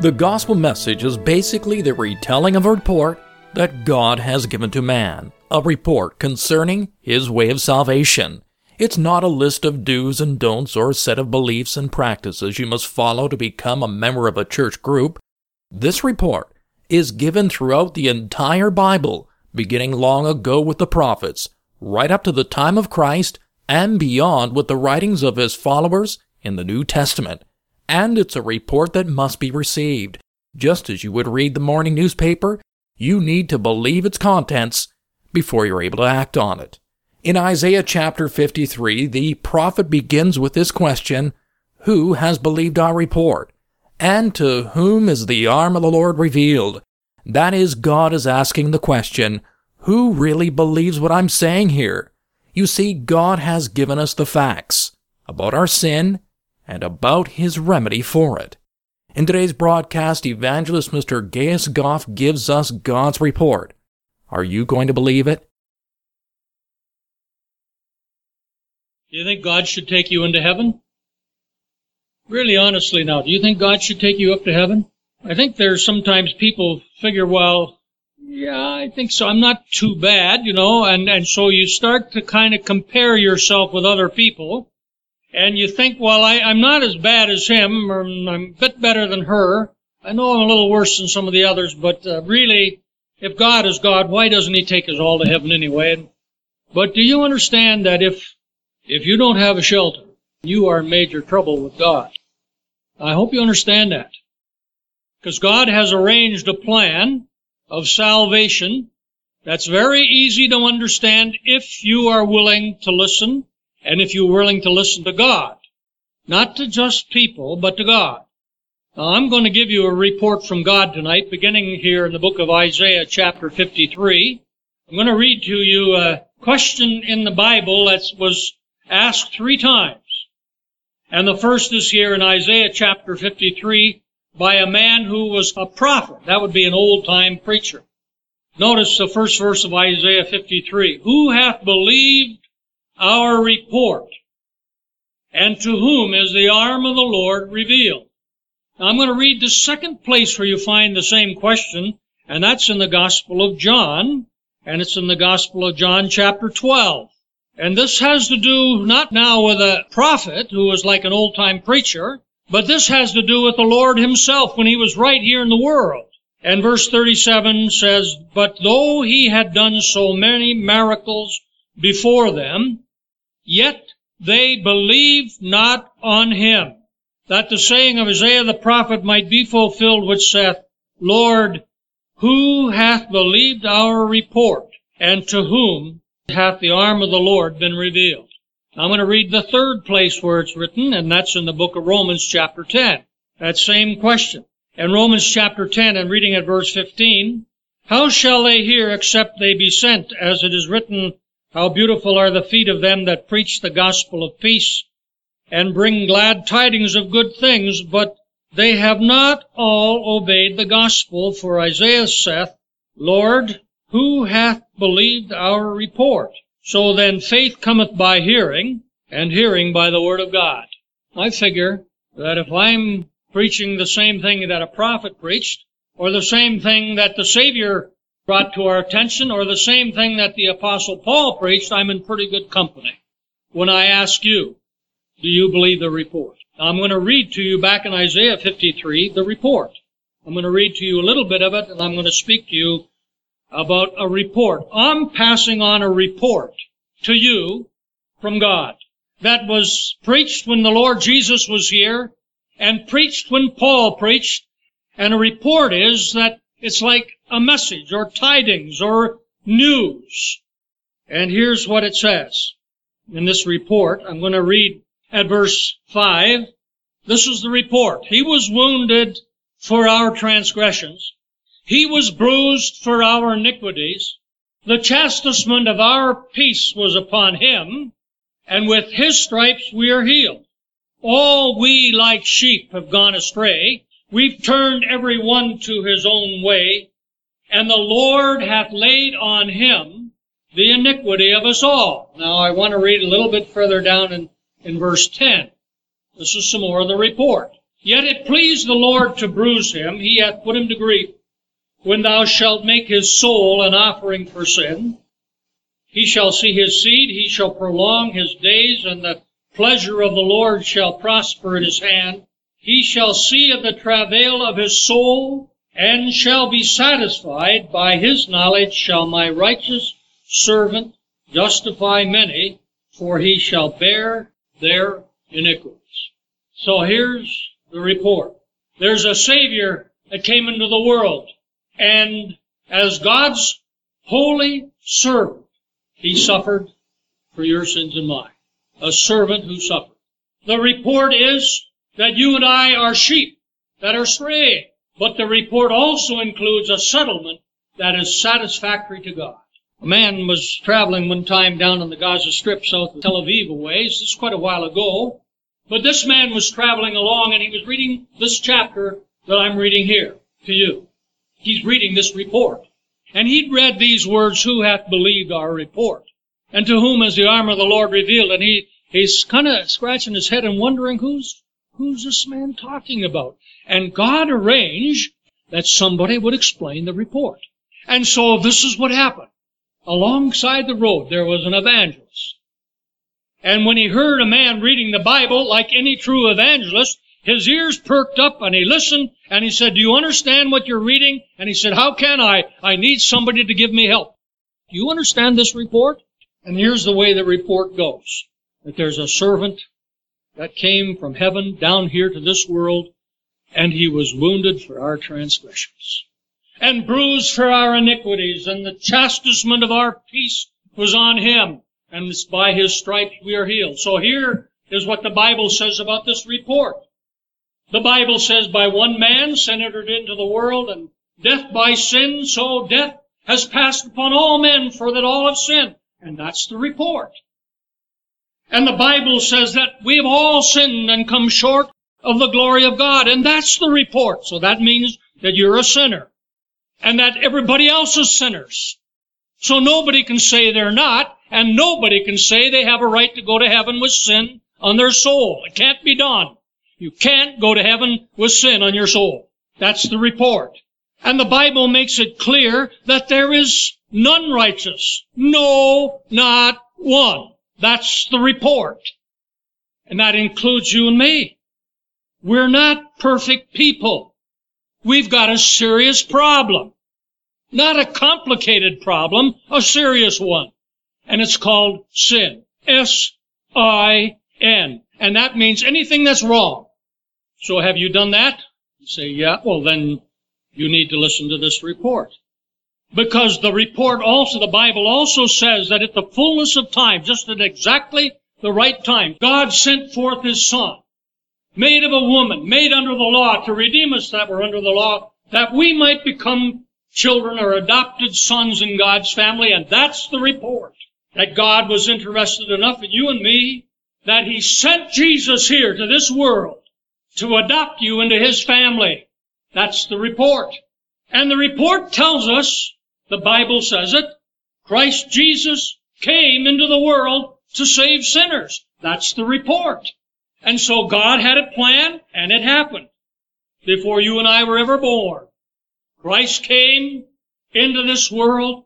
The gospel message is basically the retelling of a report that God has given to man, a report concerning his way of salvation. It's not a list of do's and don'ts or a set of beliefs and practices you must follow to become a member of a church group. This report is given throughout the entire Bible, beginning long ago with the prophets, right up to the time of Christ, and beyond with the writings of his followers in the New Testament and it's a report that must be received. Just as you would read the morning newspaper, you need to believe its contents before you're able to act on it. In Isaiah chapter 53, the prophet begins with this question Who has believed our report? And to whom is the arm of the Lord revealed? That is, God is asking the question Who really believes what I'm saying here? You see, God has given us the facts about our sin and about his remedy for it. In today's broadcast, evangelist Mr. Gaius Goff gives us God's report. Are you going to believe it? Do you think God should take you into heaven? Really honestly now, do you think God should take you up to heaven? I think there's sometimes people figure, well, yeah, I think so. I'm not too bad, you know, and, and so you start to kind of compare yourself with other people and you think, well, I, I'm not as bad as him, or I'm a bit better than her. I know I'm a little worse than some of the others, but uh, really, if God is God, why doesn't He take us all to heaven anyway? But do you understand that if if you don't have a shelter, you are in major trouble with God? I hope you understand that. Because God has arranged a plan of salvation that's very easy to understand if you are willing to listen and if you're willing to listen to God. Not to just people, but to God. Now, I'm going to give you a report from God tonight, beginning here in the book of Isaiah, chapter 53. I'm going to read to you a question in the Bible that was asked three times. And the first is here in Isaiah chapter 53 by a man who was a prophet. That would be an old time preacher. Notice the first verse of Isaiah 53. Who hath believed our report, and to whom is the arm of the Lord revealed? Now, I'm going to read the second place where you find the same question, and that's in the Gospel of John, and it's in the Gospel of John chapter 12. And this has to do not now with a prophet who was like an old time preacher, but this has to do with the Lord himself when he was right here in the world. And verse 37 says, But though he had done so many miracles before them, Yet they believed not on him, that the saying of Isaiah the prophet might be fulfilled, which saith, Lord, who hath believed our report, and to whom hath the arm of the Lord been revealed? I'm going to read the third place where it's written, and that's in the book of Romans chapter 10. That same question. In Romans chapter 10 and reading at verse 15, How shall they hear except they be sent, as it is written, how beautiful are the feet of them that preach the gospel of peace and bring glad tidings of good things, but they have not all obeyed the gospel, for Isaiah saith, Lord, who hath believed our report? So then faith cometh by hearing, and hearing by the word of God. I figure that if I'm preaching the same thing that a prophet preached, or the same thing that the Savior brought to our attention, or the same thing that the Apostle Paul preached, I'm in pretty good company. When I ask you, do you believe the report? Now, I'm going to read to you back in Isaiah 53 the report. I'm going to read to you a little bit of it, and I'm going to speak to you about a report. I'm passing on a report to you from God that was preached when the Lord Jesus was here and preached when Paul preached. And a report is that it's like a message or tidings or news. And here's what it says in this report. I'm going to read at verse 5. This is the report. He was wounded for our transgressions. He was bruised for our iniquities. The chastisement of our peace was upon him, and with his stripes we are healed. All we like sheep have gone astray. We've turned every one to his own way, and the Lord hath laid on him the iniquity of us all. Now I want to read a little bit further down in, in verse 10. This is some more of the report. Yet it pleased the Lord to bruise him. He hath put him to grief. When thou shalt make his soul an offering for sin, he shall see his seed, he shall prolong his days, and the pleasure of the Lord shall prosper in his hand. He shall see of the travail of his soul, and shall be satisfied. By his knowledge shall my righteous servant justify many, for he shall bear their iniquities. So here's the report. There's a Savior that came into the world, and as God's holy servant, he suffered for your sins and mine. A servant who suffered. The report is that you and I are sheep that are straying. But the report also includes a settlement that is satisfactory to God. A man was traveling one time down on the Gaza Strip south of Tel Aviv a ways. This is quite a while ago. But this man was traveling along and he was reading this chapter that I'm reading here to you. He's reading this report. And he'd read these words, Who hath believed our report? And to whom is the arm of the Lord revealed? And he, he's kind of scratching his head and wondering who's, who's this man talking about? And God arranged that somebody would explain the report. And so this is what happened alongside the road there was an evangelist. And when he heard a man reading the Bible, like any true evangelist, his ears perked up and he listened and he said, Do you understand what you're reading? And he said, How can I? I need somebody to give me help. Do you understand this report? And here's the way the report goes. That there's a servant that came from heaven down here to this world and he was wounded for our transgressions and bruised for our iniquities, and the chastisement of our peace was on him, and by his stripes we are healed. So here is what the Bible says about this report. The Bible says, by one man sin entered into the world, and death by sin, so death has passed upon all men, for that all have sinned. And that's the report. And the Bible says that we have all sinned and come short of the glory of God. And that's the report. So that means that you're a sinner and that everybody else is sinners. So nobody can say they're not, and nobody can say they have a right to go to heaven with sin on their soul. It can't be done. You can't go to heaven with sin on your soul. That's the report. And the Bible makes it clear that there is none righteous. No, not one. That's the report. And that includes you and me. We're not perfect people. We've got a serious problem. Not a complicated problem, a serious one. And it's called sin. S-I-N. And that means anything that's wrong. So have you done that? You say, yeah, well then you need to listen to this report. Because the report also, the Bible also says that at the fullness of time, just at exactly the right time, God sent forth His Son made of a woman, made under the law, to redeem us that were under the law, that we might become children or adopted sons in God's family. And that's the report. That God was interested enough in you and me that He sent Jesus here to this world to adopt you into His family. That's the report. And the report tells us, the Bible says it, Christ Jesus came into the world to save sinners. That's the report. And so God had a plan, and it happened before you and I were ever born. Christ came into this world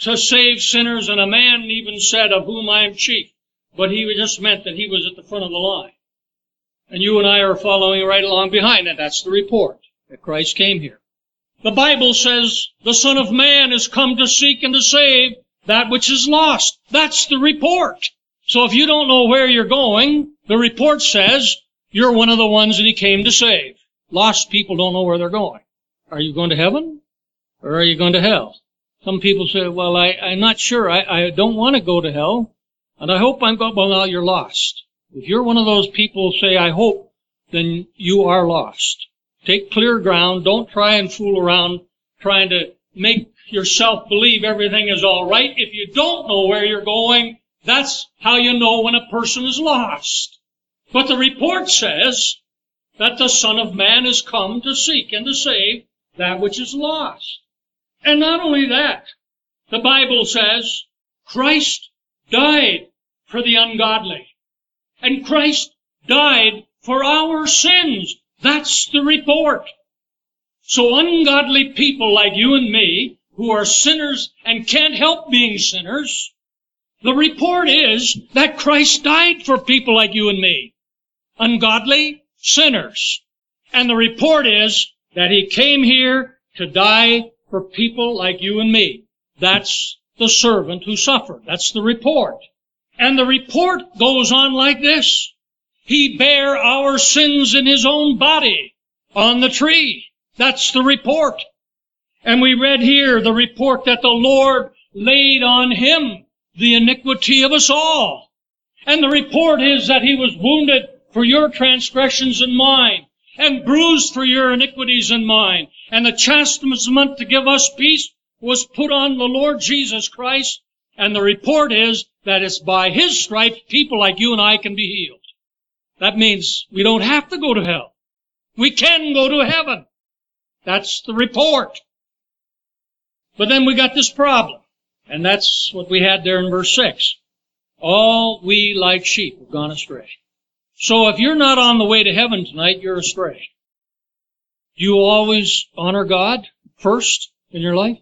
to save sinners, and a man even said, of whom I am chief. But he just meant that he was at the front of the line. And you and I are following right along behind, and that's the report, that Christ came here. The Bible says the Son of Man is come to seek and to save that which is lost. That's the report. So if you don't know where you're going, the report says you're one of the ones that he came to save. Lost people don't know where they're going. Are you going to heaven? Or are you going to hell? Some people say, well, I, I'm not sure. I, I don't want to go to hell. And I hope I'm going, well, now you're lost. If you're one of those people who say, I hope, then you are lost. Take clear ground. Don't try and fool around trying to make yourself believe everything is all right. If you don't know where you're going, that's how you know when a person is lost. But the report says that the Son of Man is come to seek and to save that which is lost. And not only that, the Bible says Christ died for the ungodly. And Christ died for our sins. That's the report. So ungodly people like you and me, who are sinners and can't help being sinners, the report is that Christ died for people like you and me. Ungodly sinners. And the report is that He came here to die for people like you and me. That's the servant who suffered. That's the report. And the report goes on like this. He bare our sins in His own body on the tree. That's the report. And we read here the report that the Lord laid on Him the iniquity of us all. And the report is that He was wounded for your transgressions and mine, and bruised for your iniquities and mine. And the chastisement to give us peace was put on the Lord Jesus Christ. And the report is that it's by His stripes people like you and I can be healed. That means we don't have to go to hell. We can go to heaven. That's the report. But then we got this problem. And that's what we had there in verse 6. All we like sheep have gone astray. So if you're not on the way to heaven tonight, you're astray. Do you always honor God first in your life?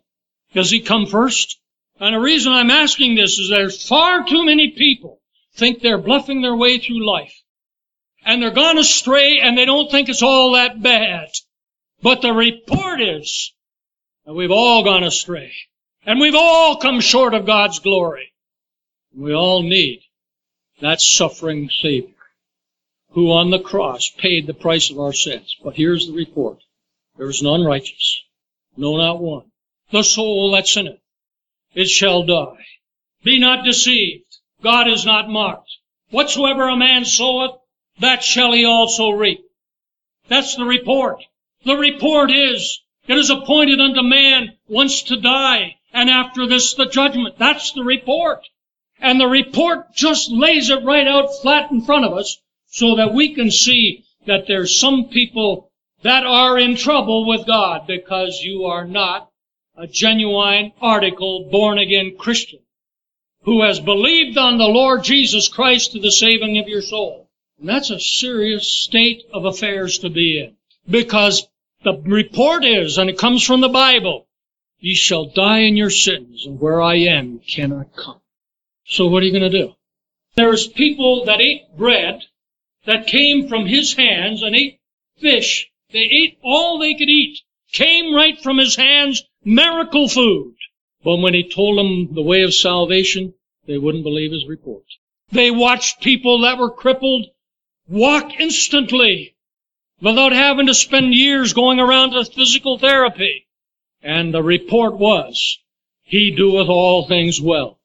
Does He come first? And the reason I'm asking this is there's far too many people think they're bluffing their way through life. And they're gone astray and they don't think it's all that bad. But the report is that we've all gone astray. And we've all come short of God's glory. We all need that suffering Savior who on the cross paid the price of our sins. But here's the report. There is none righteous. No, not one. The soul that sinneth, it, shall die. Be not deceived. God is not mocked. Whatsoever a man soweth, that shall he also reap. That's the report. The report is, it is appointed unto man once to die, and after this the judgment. That's the report. And the report just lays it right out flat in front of us so that we can see that there's some people that are in trouble with God because you are not a genuine article born again Christian who has believed on the Lord Jesus Christ to the saving of your soul. And that's a serious state of affairs to be in because the report is, and it comes from the Bible, ye shall die in your sins, and where I am, you cannot come. So what are you going to do? There's people that ate bread that came from his hands and ate fish. They ate all they could eat. Came right from his hands, miracle food. But when he told them the way of salvation, they wouldn't believe his report. They watched people that were crippled walk instantly without having to spend years going around to physical therapy. And the report was, He doeth all things well.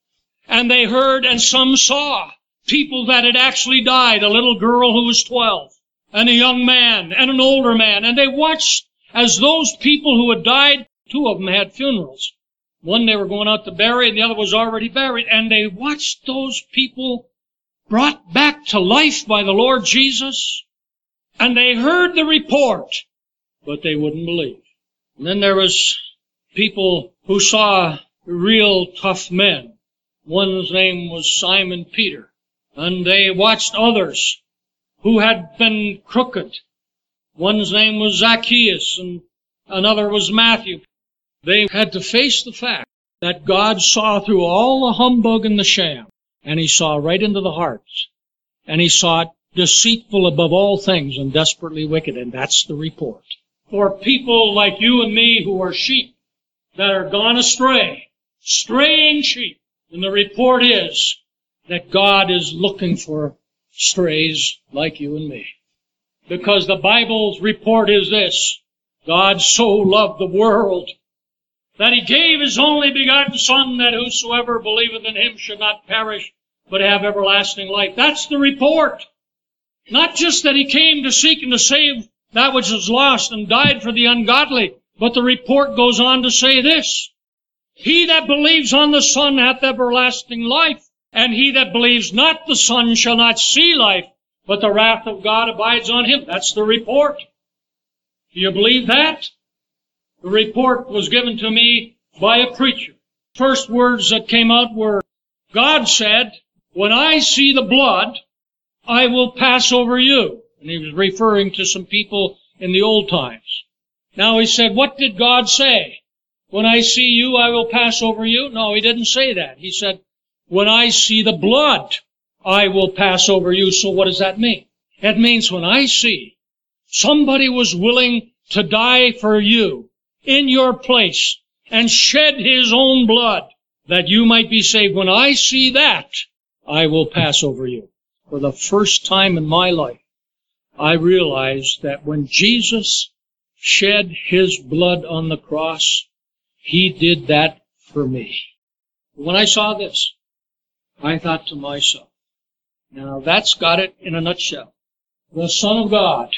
And they heard and some saw people that had actually died, a little girl who was 12, and a young man, and an older man, and they watched as those people who had died, two of them had funerals. One they were going out to bury, and the other was already buried, and they watched those people brought back to life by the Lord Jesus, and they heard the report, but they wouldn't believe. And then there was people who saw real tough men. One's name was Simon Peter. And they watched others who had been crooked. One's name was Zacchaeus and another was Matthew. They had to face the fact that God saw through all the humbug and the sham, and He saw right into the hearts, and He saw it deceitful above all things and desperately wicked, and that's the report. For people like you and me who are sheep that are gone astray, straying sheep, and the report is that God is looking for strays like you and me. Because the Bible's report is this. God so loved the world that he gave his only begotten Son, that whosoever believeth in him should not perish, but have everlasting life. That's the report. Not just that he came to seek and to save that which is lost and died for the ungodly, but the report goes on to say this. He that believes on the Son hath everlasting life, and he that believes not the Son shall not see life, but the wrath of God abides on him. That's the report. Do you believe that? The report was given to me by a preacher. First words that came out were, God said, when I see the blood, I will pass over you. And he was referring to some people in the old times. Now he said, what did God say? When I see you, I will pass over you? No, he didn't say that. He said, when I see the blood, I will pass over you. So what does that mean? It means when I see somebody was willing to die for you, in your place and shed his own blood that you might be saved. When I see that, I will pass over you. For the first time in my life, I realized that when Jesus shed his blood on the cross, he did that for me. When I saw this, I thought to myself, now that's got it in a nutshell. The Son of God,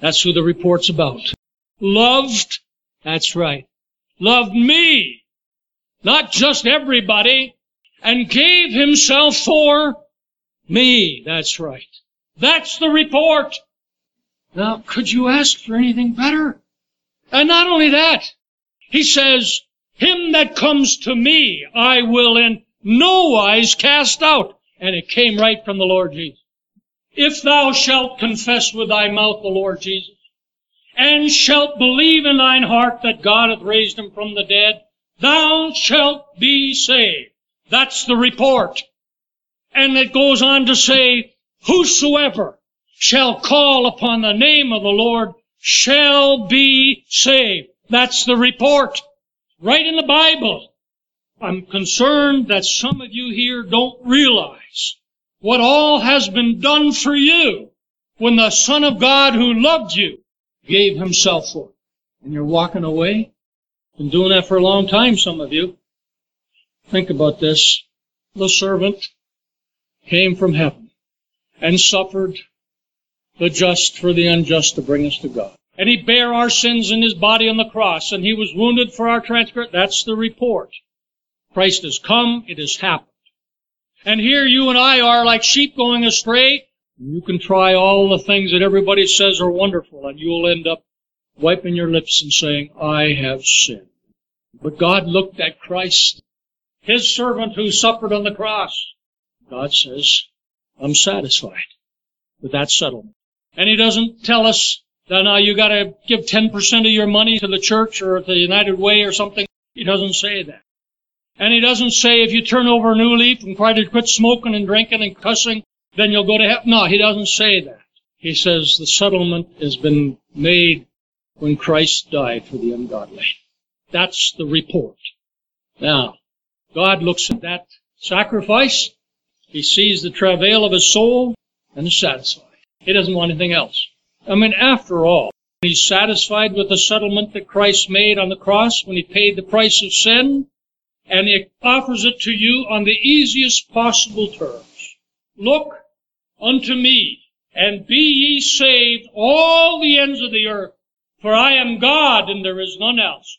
that's who the report's about, loved that's right. Loved me, not just everybody, and gave himself for me. That's right. That's the report. Now, could you ask for anything better? And not only that, he says, him that comes to me, I will in no wise cast out. And it came right from the Lord Jesus. If thou shalt confess with thy mouth the Lord Jesus, and shalt believe in thine heart that God hath raised him from the dead, thou shalt be saved. That's the report. And it goes on to say, whosoever shall call upon the name of the Lord shall be saved. That's the report. Right in the Bible. I'm concerned that some of you here don't realize what all has been done for you when the Son of God who loved you gave himself for it. And you're walking away. Been doing that for a long time, some of you. Think about this. The servant came from heaven and suffered the just for the unjust to bring us to God. And he bare our sins in his body on the cross, and he was wounded for our transgression. That's the report. Christ has come, it has happened. And here you and I are like sheep going astray, you can try all the things that everybody says are wonderful, and you'll end up wiping your lips and saying, I have sinned. But God looked at Christ, His servant who suffered on the cross. God says, I'm satisfied with that settlement. And He doesn't tell us that now you gotta give 10% of your money to the church or the United Way or something. He doesn't say that. And He doesn't say if you turn over a new leaf and try to quit smoking and drinking and cussing, then you'll go to heaven. No, he doesn't say that. He says the settlement has been made when Christ died for the ungodly. That's the report. Now, God looks at that sacrifice. He sees the travail of his soul and is satisfied. He doesn't want anything else. I mean, after all, he's satisfied with the settlement that Christ made on the cross when he paid the price of sin, and he offers it to you on the easiest possible terms. Look unto me, and be ye saved all the ends of the earth, for I am God and there is none else.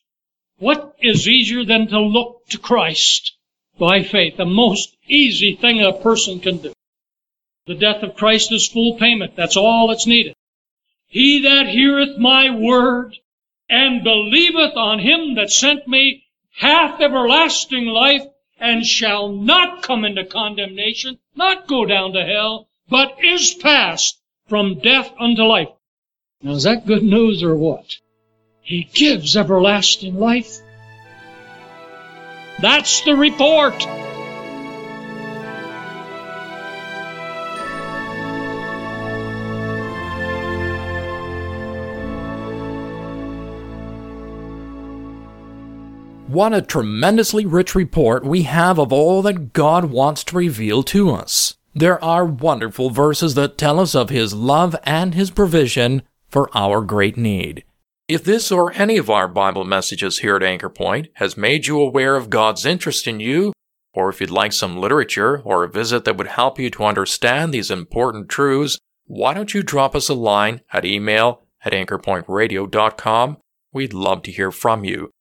What is easier than to look to Christ by faith? The most easy thing a person can do. The death of Christ is full payment. That's all that's needed. He that heareth my word and believeth on him that sent me hath everlasting life and shall not come into condemnation, not go down to hell, but is passed from death unto life. Now, is that good news or what? He gives everlasting life. That's the report. What a tremendously rich report we have of all that God wants to reveal to us. There are wonderful verses that tell us of His love and His provision for our great need. If this or any of our Bible messages here at Anchor Point has made you aware of God's interest in you, or if you'd like some literature or a visit that would help you to understand these important truths, why don't you drop us a line at email at anchorpointradio.com? We'd love to hear from you.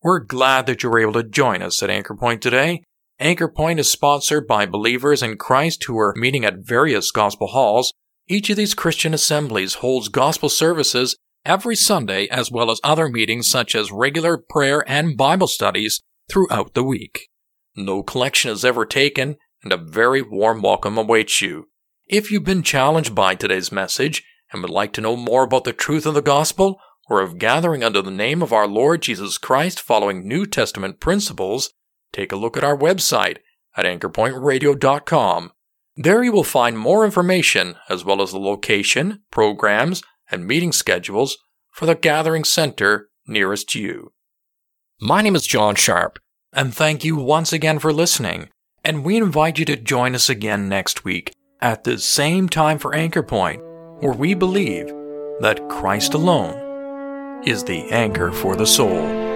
We're glad that you were able to join us at Anchor Point today. Anchor Point is sponsored by believers in Christ who are meeting at various gospel halls. Each of these Christian assemblies holds gospel services every Sunday as well as other meetings such as regular prayer and Bible studies throughout the week. No collection is ever taken, and a very warm welcome awaits you. If you've been challenged by today's message and would like to know more about the truth of the gospel, or of gathering under the name of our Lord Jesus Christ following New Testament principles, take a look at our website at anchorpointradio.com. There you will find more information as well as the location, programs, and meeting schedules for the gathering center nearest you. My name is John Sharp, and thank you once again for listening. And we invite you to join us again next week at the same time for Anchor Point, where we believe that Christ alone is the anchor for the soul.